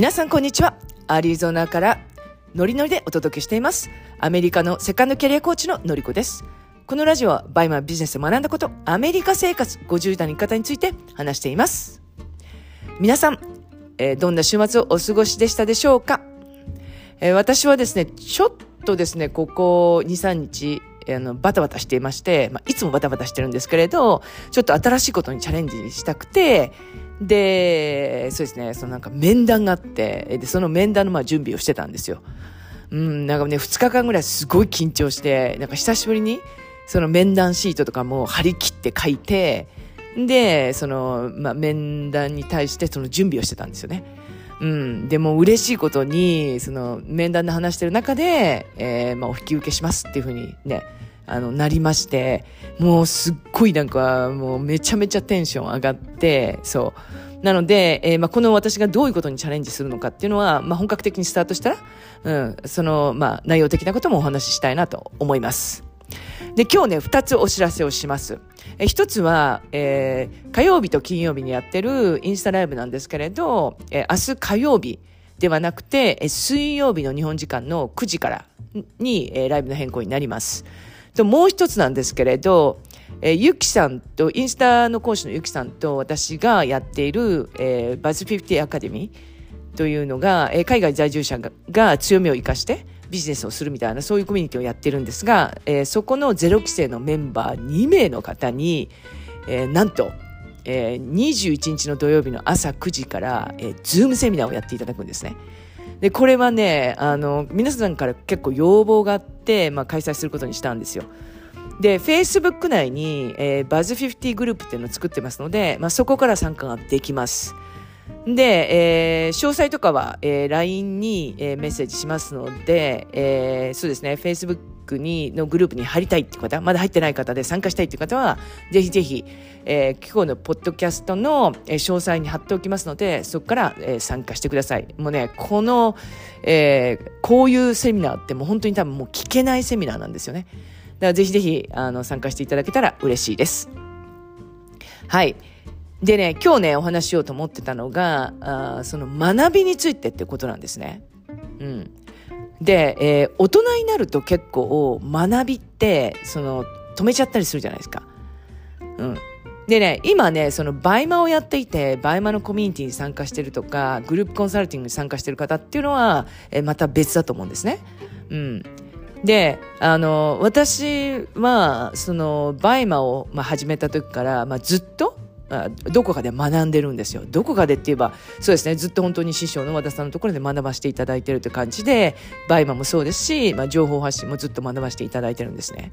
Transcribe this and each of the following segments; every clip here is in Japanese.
皆さんこんにちは。アリゾナからノリノリでお届けしています。アメリカのセカンドキャリアコーチののりこです。このラジオはバイマービジネスで学んだこと、アメリカ生活50代の方について話しています。皆さん、えー、どんな週末をお過ごしでしたでしょうか、えー、私はですね、ちょっとですね、ここ2、3日、あの、バタバタしていまして、まあ、いつもバタバタしてるんですけれど、ちょっと新しいことにチャレンジしたくて、で、そうですね、そのなんか面談があって、で、その面談のまあ準備をしてたんですよ。うん、なんかね、2日間ぐらいすごい緊張して、なんか久しぶりに、その面談シートとかも張り切って書いて、で、その、まあ、面談に対してその準備をしてたんですよね。うん。でも嬉しいことに、その面談で話してる中で、えー、まあ、お引き受けしますっていうふうにね、あの、なりまして、もうすっごいなんか、もうめちゃめちゃテンション上がって、そう。なので、えー、まあ、この私がどういうことにチャレンジするのかっていうのは、まあ、本格的にスタートしたら、うん、その、まあ、内容的なこともお話ししたいなと思います。で、今日ね、二つお知らせをします。え一つは、えー、火曜日と金曜日にやってるインスタライブなんですけれど、えー、明日火曜日ではなくて、えー、水曜日の日本時間の9時からに、えー、ライブの変更になります。ともう一つなんですけれど、えー、ゆきさんと、インスタの講師のゆきさんと私がやっている、えー、バズ50アカデミーというのが、えー、海外在住者が強みを生かしてビジネスをするみたいな、そういうコミュニティをやってるんですが、えー、そこのゼロ期生のメンバー2名の方に、えー、なんと、えー、21日の土曜日の朝9時から、えー、ズームセミナーをやっていただくんですね。で、これはね、あの、皆さんから結構要望があって、まあ、開催することにしたんですよ。で、Facebook 内に、えー、バズ50グループっていうのを作ってますので、まあ、そこから参加ができます。で、えー、詳細とかは、えー、LINE に、えー、メッセージしますので、えー、そうですね、Facebook にのグループに入りたいって方、まだ入ってない方で参加したいっていう方は、ぜひぜひ、えー、今日のポッドキャストの、えー、詳細に貼っておきますので、そこから、えー、参加してください。もうね、この、えー、こういうセミナーってもう本当に多分もう聞けないセミナーなんですよね。だからぜひぜひ、あの、参加していただけたら嬉しいです。はい。でね、今日ね、お話しようと思ってたのが、あその学びについてってことなんですね。うん。で、えー、大人になると結構学びって、その、止めちゃったりするじゃないですか。うん。でね、今ね、その BUYMA をやっていて、 BUYMA のコミュニティに参加してるとか、グループコンサルティングに参加してる方っていうのは、えー、また別だと思うんですね。うん。で、あの、私は、その、 BUYMA を、まあ、始めた時から、まあ、ずっと、どこかで学んでるんですよ。どこかでって言えば、そうですね、ずっと本当に師匠の和田さんのところで学ばせていただいてるという感じで、 BUYMA もそうですし、まあ、情報発信もずっと学ばせていただいてるんですね。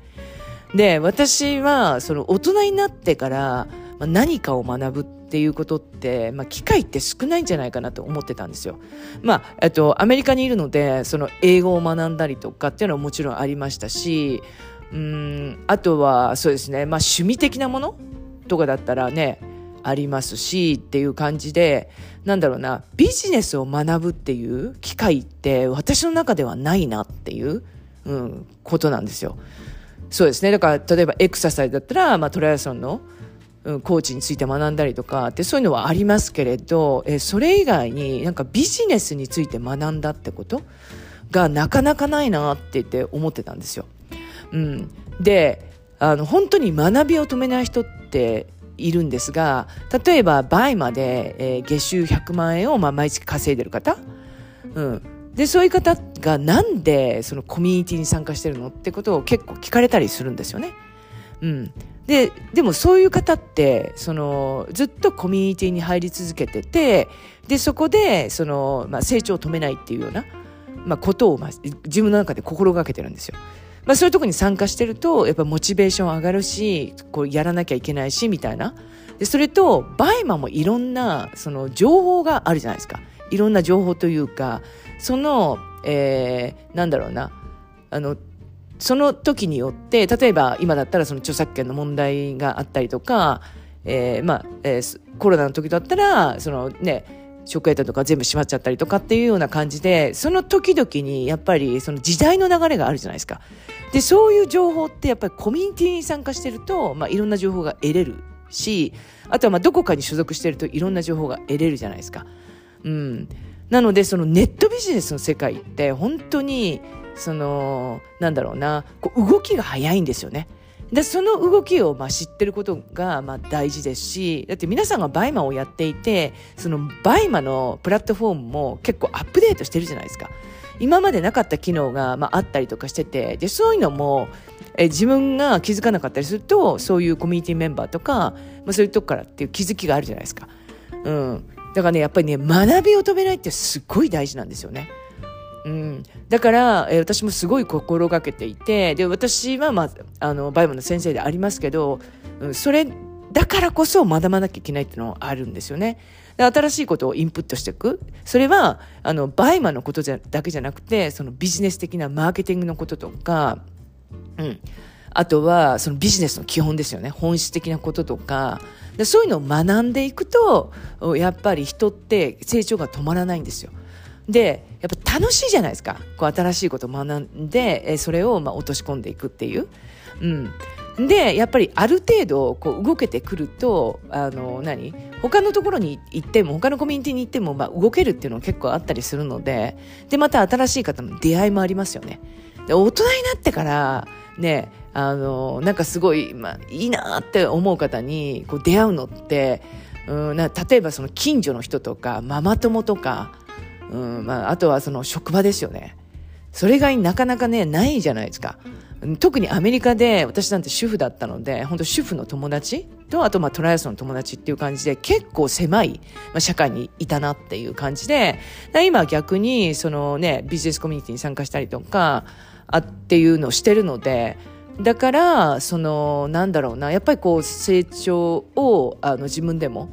で、私は、その大人になってから、まあ、何かを学ぶっていうことって、まあ、機会って少ないんじゃないかなと思ってたんですよ。まあ、えっと、アメリカにいるので、その英語を学んだりとかっていうのはもちろんありましたし、うん、あとは、そうですね、まあ、趣味的なものとかだったらね、ありますしっていう感じで、なんだろうな、ビジネスを学ぶっていう機会って私の中ではないなっていう、うん、ことなんですよ。そうですね。だから、例えばエクササイズだったら、まあトライアソンの、うん、コーチについて学んだりとかってそういうのはありますけれど、えそれ以外になんかビジネスについて学んだってことがなかなかないなって言って思ってたんですよ。うん。で、あの、本当に学びを止めない人っているんですが、例えば倍まで、えー、月収100万円をまあ毎月稼いでる方、うん。で、そういう方がなんでそのコミュニティに参加してるのってことを結構聞かれたりするんですよね。うん。で、でもそういう方って、その、ずっとコミュニティに入り続けてて、で、そこで、その、まあ、成長を止めないっていうような、まあ、ことを、まあ、自分の中で心がけてるんですよ。まあそういうとこに参加してると、やっぱモチベーション上がるし、こうやらなきゃいけないし、みたいな。で、それと、 BUYMA もいろんな、その情報があるじゃないですか。いろんな情報というか、その、えー、なんだろうな、あの、その時によって、例えば今だったらその著作権の問題があったりとか、えー、まあ、えー、コロナの時だったら、そのね、ショックエイトとか全部閉まっちゃったりとかっていうような感じで、その時々にやっぱりその時代の流れがあるじゃないですか。で、そういう情報ってやっぱりコミュニティに参加してると、まあいろんな情報が得れるし、あとはまあどこかに所属してるといろんな情報が得れるじゃないですか。うん。なのでそのネットビジネスの世界って本当にそのなんだろうなこう動きが早いんですよね。でその動きをまあ知ってることがまあ大事ですしだって皆さんが BUYMA をやっていてその BUYMA のプラットフォームも結構アップデートしてるじゃないですか。今までなかった機能がまああったりとかしててでそういうのもえ自分が気づかなかったりするとそういうコミュニティメンバーとか、まあ、そういうとこからっていう気づきがあるじゃないですか、うん、だからねやっぱりね学びを止めないってすごい大事なんですよね。うん、だから、えー、私もすごい心がけていてで私は、まあ、あの BUYMA の先生でありますけど、うん、それだからこそ学ばなきゃいけないっていうのはあるんですよね。で新しいことをインプットしていく。それは、あの、 BUYMA のことじゃだけじゃなくて、そのビジネス的なマーケティングのこととか、うん。あとは、そのビジネスの基本ですよね。本質的なこととか。でそういうのを学んでいくと、やっぱり人って成長が止まらないんですよ。で、やっぱ楽しいじゃないですか。こう新しいことを学んで、それをまあ落とし込んでいくっていう。うん。で、やっぱりある程度こう動けてくると、あの、何？他のところに行っても、他のコミュニティに行っても、まあ動けるっていうのは結構あったりするので、で、また新しい方の出会いもありますよね。で、大人になってから、ね、あの、なんかすごい、まあ、いいなって思う方にこう出会うのって、うん、な例えばその近所の人とか、ママ友とか、うんまあ、あとはその職場ですよね。それがなかなかね、ないじゃないですか。特にアメリカで私なんて主婦だったので、本当主婦の友達と、あとまあトライアスの友達っていう感じで、結構狭い、まあ、社会にいたなっていう感じで、今逆にそのね、ビジネスコミュニティに参加したりとか、あっていうのをしてるので、だから、その、なんだろうな、やっぱりこう成長をあの自分でも、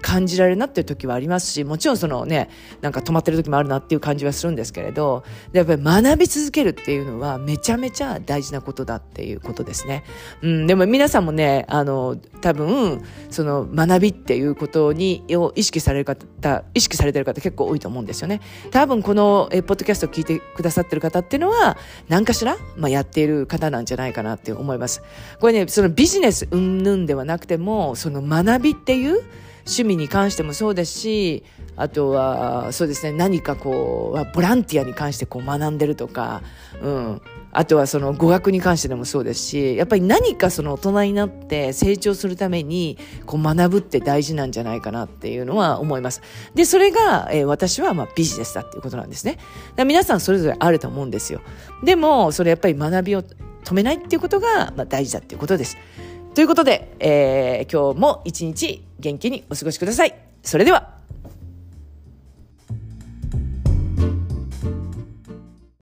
感じられるなっていう時はありますし、もちろんそのね、なんか止まってる時もあるなっていう感じはするんですけれど、やっぱり学び続けるっていうのはめちゃめちゃ大事なことだっていうことですね。うん、でも皆さんもね、あの、多分、その学びっていうことに、を意識される方、意識されてる方結構多いと思うんですよね。多分このえポッドキャストを聞いてくださってる方っていうのは、何かしら、まあ、やっている方なんじゃないかなって思います。これね、そのビジネス云々ではなくても、その学びっていう、趣味に関してもそうですしあとはそうですね何かこうボランティアに関してこう学んでるとか、うん、あとはその語学に関してでもそうですしやっぱり何かその大人になって成長するためにこう学ぶって大事なんじゃないかなっていうのは思います。でそれが、えー、私はまあビジネスだっていうことなんですね。皆さんそれぞれあると思うんですよ。でもそれやっぱり学びを止めないっていうことが、まあ、大事だっていうことです。ということで、えー、今日も一日元気にお過ごしください。それでは。